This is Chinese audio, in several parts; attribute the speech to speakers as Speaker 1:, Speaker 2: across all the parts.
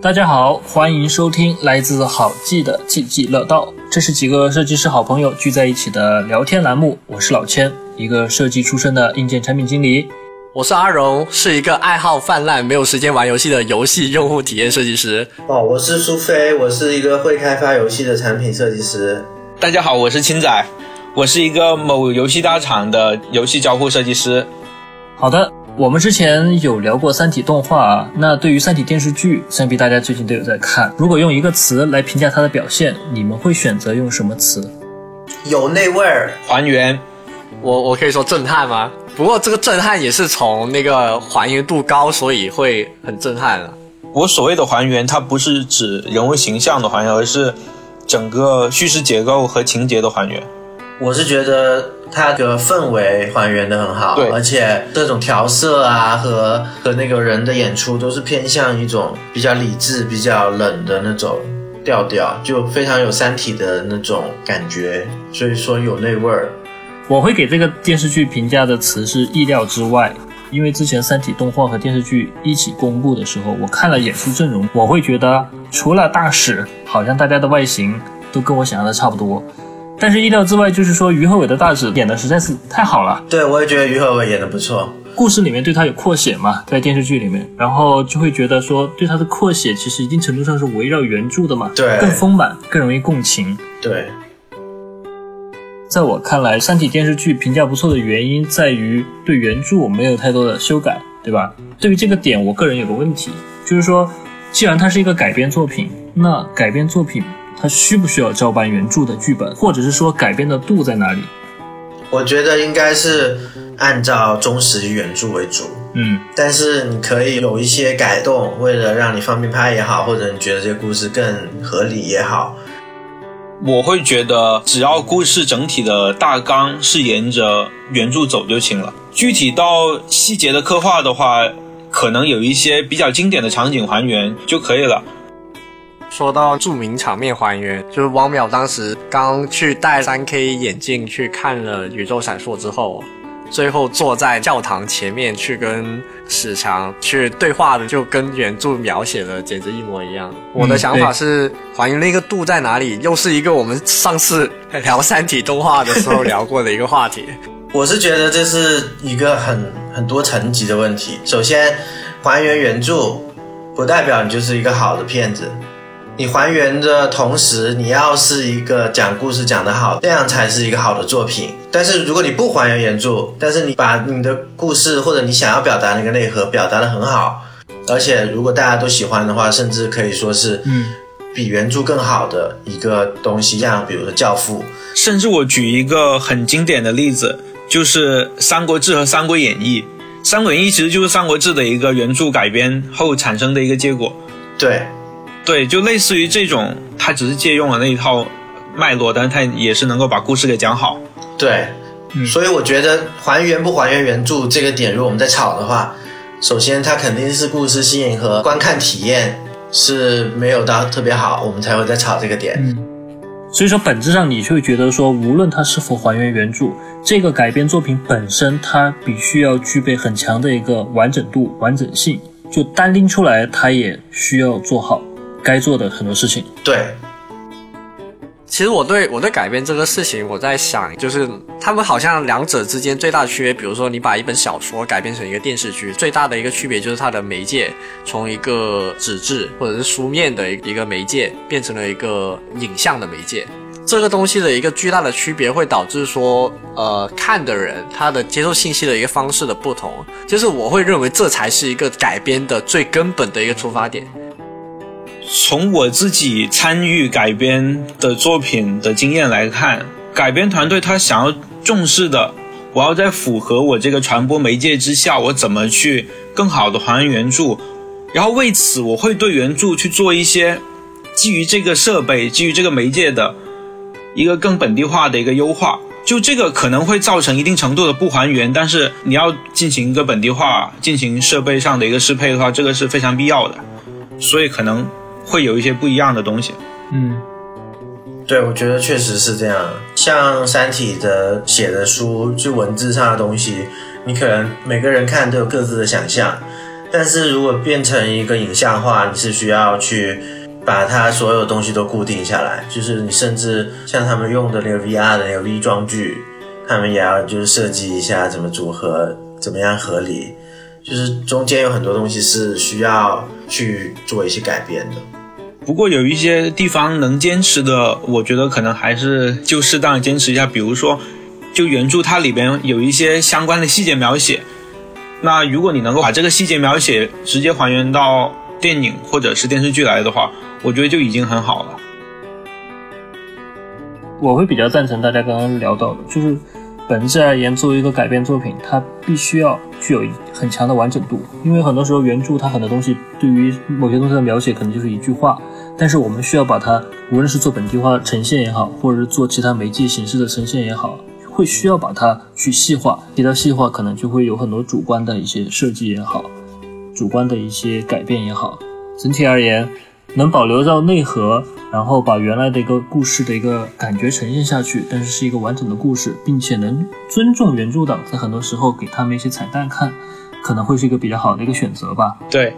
Speaker 1: 大家好，欢迎收听来自好记的记记乐道，这是几个设计师好朋友聚在一起的聊天栏目。我是老千，一个设计出身的硬件产品经理。
Speaker 2: 我是阿荣，是一个爱好泛滥、没有时间玩游戏的游戏用户体验设计师。
Speaker 3: 哦，我是苏菲，我是一个会开发游戏的产品设计师。
Speaker 4: 大家好，我是青仔，我是一个某游戏大厂的游戏交互设计师。
Speaker 1: 好的。我们之前有聊过《三体》动画啊，那对于《三体》电视剧，想必大家最近都有在看。如果用一个词来评价它的表现，你们会选择用什么词？
Speaker 3: 有那味儿，
Speaker 4: 还原。
Speaker 2: 我我可以说震撼吗？不过这个震撼也是从那个还原度高，所以会很震撼了。
Speaker 4: 我所谓的还原，它不是指人物形象的还原，而是整个叙事结构和情节的还原。
Speaker 3: 我是觉得它的氛围还原的很好，
Speaker 4: 对，
Speaker 3: 而且各种调色啊和和那个人的演出都是偏向一种比较理智、比较冷的那种调调，就非常有《三体》的那种感觉，所以说有那味儿。
Speaker 1: 我会给这个电视剧评价的词是意料之外，因为之前《三体》动画和电视剧一起公布的时候，我看了演出阵容，我会觉得除了大使，好像大家的外形都跟我想象的差不多。但是意料之外，就是说于和伟的大使演的实在是太好了。
Speaker 3: 对，我也觉得于和伟演的不错。
Speaker 1: 故事里面对他有扩写嘛，在电视剧里面，然后就会觉得说对他的扩写其实一定程度上是围绕原著的嘛，
Speaker 3: 对，
Speaker 1: 更丰满，更容易共情。
Speaker 3: 对，
Speaker 1: 在我看来，《三体》电视剧评价不错的原因在于对原著没有太多的修改，对吧？对于这个点，我个人有个问题，就是说，既然它是一个改编作品，那改编作品。它需不需要照搬原著的剧本，或者是说改编的度在哪里？
Speaker 3: 我觉得应该是按照忠实于原著为主。
Speaker 1: 嗯，
Speaker 3: 但是你可以有一些改动，为了让你方便拍也好，或者你觉得这个故事更合理也好。
Speaker 4: 我会觉得，只要故事整体的大纲是沿着原著走就行了。具体到细节的刻画的话，可能有一些比较经典的场景还原就可以了。
Speaker 2: 说到著名场面还原，就是汪淼当时刚去戴三 K 眼镜去看了《宇宙闪烁》之后，最后坐在教堂前面去跟史强去对话的，就跟原著描写的简直一模一样。我的想法是，还原那个度在哪里？又是一个我们上次聊《三体》动画的时候聊过的一个话题。
Speaker 3: 我是觉得这是一个很很多层级的问题。首先，还原原著不代表你就是一个好的片子。你还原的同时，你要是一个讲故事讲得好，这样才是一个好的作品。但是如果你不还原原著，但是你把你的故事或者你想要表达那个内核表达得很好，而且如果大家都喜欢的话，甚至可以说是嗯比原著更好的一个东西，像比如说《教父》，
Speaker 4: 甚至我举一个很经典的例子，就是《三国志》和《三国演义》。《三国演义》其实就是《三国志》的一个原著改编后产生的一个结果。
Speaker 3: 对。
Speaker 4: 对，就类似于这种，他只是借用了那一套脉络，但是他也是能够把故事给讲好。
Speaker 3: 对，所以我觉得还原不还原原著这个点，如果我们在吵的话，首先它肯定是故事性和观看体验是没有到特别好，我们才会在吵这个点。
Speaker 1: 嗯，所以说本质上你就会觉得说，无论它是否还原原著，这个改编作品本身它必须要具备很强的一个完整度、完整性，就单拎出来它也需要做好。该做的很多事情。
Speaker 3: 对，
Speaker 2: 其实我对我对改编这个事情，我在想，就是他们好像两者之间最大的区别，比如说你把一本小说改编成一个电视剧，最大的一个区别就是它的媒介从一个纸质或者是书面的一个媒介变成了一个影像的媒介。这个东西的一个巨大的区别会导致说，呃，看的人他的接受信息的一个方式的不同，就是我会认为这才是一个改编的最根本的一个出发点。
Speaker 4: 从我自己参与改编的作品的经验来看，改编团队他想要重视的，我要在符合我这个传播媒介之下，我怎么去更好的还原原著，然后为此我会对原著去做一些基于这个设备、基于这个媒介的一个更本地化的一个优化。就这个可能会造成一定程度的不还原，但是你要进行一个本地化、进行设备上的一个适配的话，这个是非常必要的。所以可能。会有一些不一样的东西，
Speaker 1: 嗯，
Speaker 3: 对，我觉得确实是这样。像《三体》的写的书，就文字上的东西，你可能每个人看都有各自的想象。但是如果变成一个影像化，你是需要去把它所有东西都固定下来，就是你甚至像他们用的那个 VR 的那个 V 装具，他们也要就是设计一下怎么组合，怎么样合理，就是中间有很多东西是需要去做一些改变的。
Speaker 4: 不过有一些地方能坚持的，我觉得可能还是就适当坚持一下，比如说，就原著它里边有一些相关的细节描写，那如果你能够把这个细节描写直接还原到电影或者是电视剧来的话，我觉得就已经很好了。
Speaker 1: 我会比较赞成大家刚刚聊到的，就是本质而言，作为一个改编作品，它必须要具有很强的完整度，因为很多时候原著它很多东西对于某些东西的描写可能就是一句话。但是我们需要把它，无论是做本地化呈现也好，或者是做其他媒介形式的呈现也好，会需要把它去细化。提到细化，可能就会有很多主观的一些设计也好，主观的一些改变也好。整体而言，能保留到内核，然后把原来的一个故事的一个感觉呈现下去，但是是一个完整的故事，并且能尊重原著党，在很多时候给他们一些彩蛋看，可能会是一个比较好的一个选择吧。
Speaker 4: 对。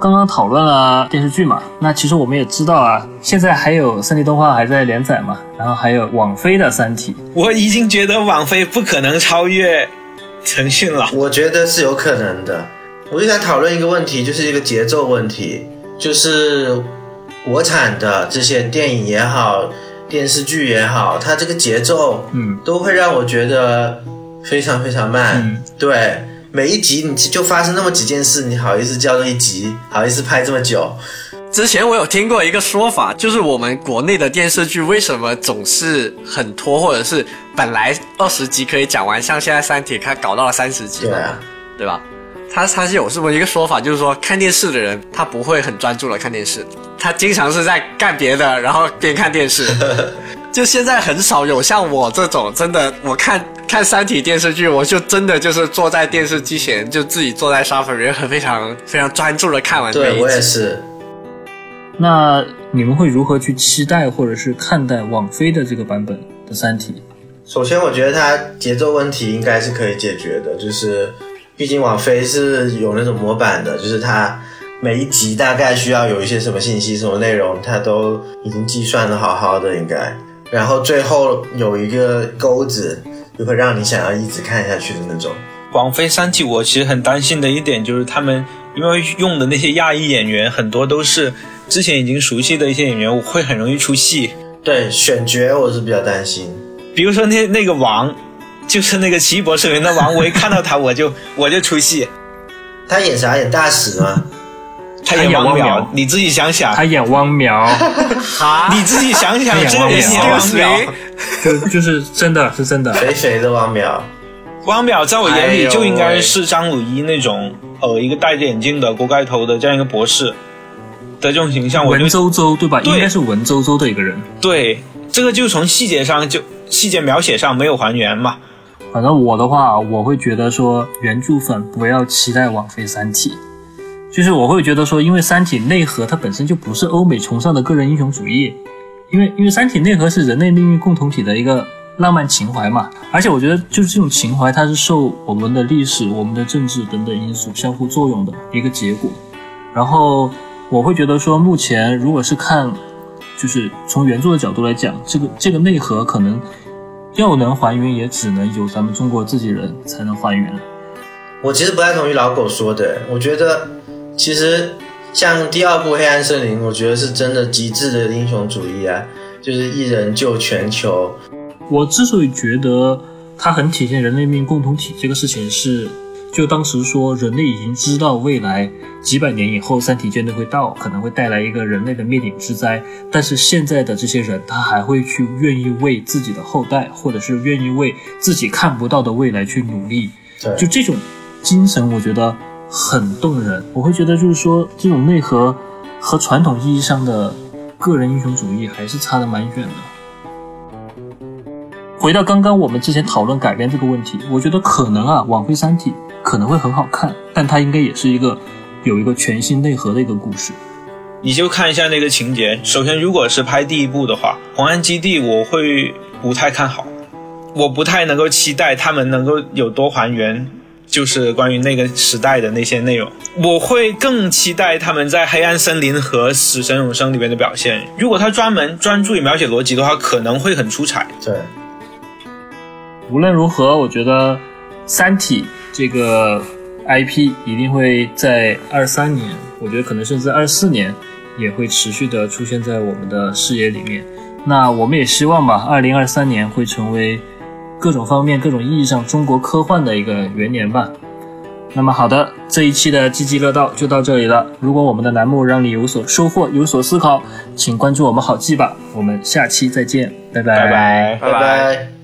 Speaker 1: 刚刚讨论了电视剧嘛，那其实我们也知道啊，现在还有三 D 动画还在连载嘛，然后还有网飞的《三体》，
Speaker 4: 我已经觉得网飞不可能超越腾讯了。
Speaker 3: 我觉得是有可能的。我就想讨论一个问题，就是一个节奏问题，就是国产的这些电影也好，电视剧也好，它这个节奏，
Speaker 1: 嗯，
Speaker 3: 都会让我觉得非常非常慢。
Speaker 1: 嗯
Speaker 3: 对。每一集你就发生那么几件事，你好意思叫做一集？好意思拍这么久？
Speaker 2: 之前我有听过一个说法，就是我们国内的电视剧为什么总是很拖，或者是本来二十集可以讲完，像现在《三体》它搞到了三十集，
Speaker 3: 对啊，
Speaker 2: 对吧？他他是有这么一个说法，就是说看电视的人他不会很专注的看电视，他经常是在干别的，然后边看电视。就现在很少有像我这种真的，我看看三体电视剧，我就真的就是坐在电视机前，就自己坐在沙发里面，很非常非常专注的看完
Speaker 3: 对我也是。
Speaker 1: 那你们会如何去期待或者是看待网飞的这个版本的三体？
Speaker 3: 首先，我觉得它节奏问题应该是可以解决的，就是毕竟网飞是有那种模板的，就是它每一集大概需要有一些什么信息、什么内容，它都已经计算的好好的，应该。然后最后有一个钩子，就会让你想要一直看下去的那种。
Speaker 4: 网飞三体，我其实很担心的一点就是他们因为用的那些亚裔演员很多都是之前已经熟悉的一些演员，我会很容易出戏。
Speaker 3: 对选角我是比较担心，
Speaker 4: 比如说那那个王，就是那个奇异博士里面的王，维看到他我就 我就出戏。
Speaker 3: 他演啥？演大使吗？
Speaker 4: 他演汪淼，你自己想想。
Speaker 1: 他演汪淼，
Speaker 2: 哈，
Speaker 4: 你自己想想，
Speaker 1: 演
Speaker 4: 这个人演汪
Speaker 2: 淼
Speaker 4: 淼，
Speaker 1: 就就是真的是真的。
Speaker 3: 谁谁的汪淼，
Speaker 4: 汪淼在我眼里就应该是张鲁一那种，呃，一个戴着眼镜的锅盖头的这样一个博士的这种形象，
Speaker 1: 文绉绉对吧？
Speaker 4: 对
Speaker 1: 应该是文绉绉的一个人。
Speaker 4: 对这个就从细节上就细节描写上没有还原嘛。
Speaker 1: 反正我的话，我会觉得说，原著粉不要期待网飞《三体》，就是我会觉得说，因为《三体》内核它本身就不是欧美崇尚的个人英雄主义，因为因为《三体》内核是人类命运共同体的一个浪漫情怀嘛，而且我觉得就是这种情怀，它是受我们的历史、我们的政治等等因素相互作用的一个结果。然后我会觉得说，目前如果是看，就是从原著的角度来讲，这个这个内核可能要能还原，也只能由咱们中国自己人才能还原。
Speaker 3: 我其实不太同意老狗说的，我觉得其实像第二部《黑暗森林》，我觉得是真的极致的英雄主义啊，就是一人救全球。
Speaker 1: 我之所以觉得它很体现人类命运共同体这个事情是，就当时说人类已经知道未来几百年以后三体舰队会到，可能会带来一个人类的灭顶之灾，但是现在的这些人他还会去愿意为自己的后代，或者是愿意为自己看不到的未来去努力，
Speaker 3: 对，
Speaker 1: 就这种精神，我觉得很动人。我会觉得就是说这种内核和传统意义上的个人英雄主义还是差得蛮远的。回到刚刚我们之前讨论改编这个问题，我觉得可能啊，挽回《三体》可能会很好看，但它应该也是一个有一个全新内核的一个故事。
Speaker 4: 你就看一下那个情节。首先，如果是拍第一部的话，红岸基地我会不太看好，我不太能够期待他们能够有多还原就是关于那个时代的那些内容。我会更期待他们在《黑暗森林》和《死神永生》里面的表现。如果他专门专注于描写逻辑的话，可能会很出彩。
Speaker 3: 对，
Speaker 1: 无论如何，我觉得《三体》这个 IP 一定会在二三年，我觉得可能甚至二四年也会持续的出现在我们的视野里面。那我们也希望吧，二零二三年会成为各种方面、各种意义上中国科幻的一个元年吧。那么好的，这一期的积极乐道就到这里了。如果我们的栏目让你有所收获、有所思考，请关注我们好记吧。我们下期再见，拜拜
Speaker 4: 拜拜。
Speaker 3: 拜拜。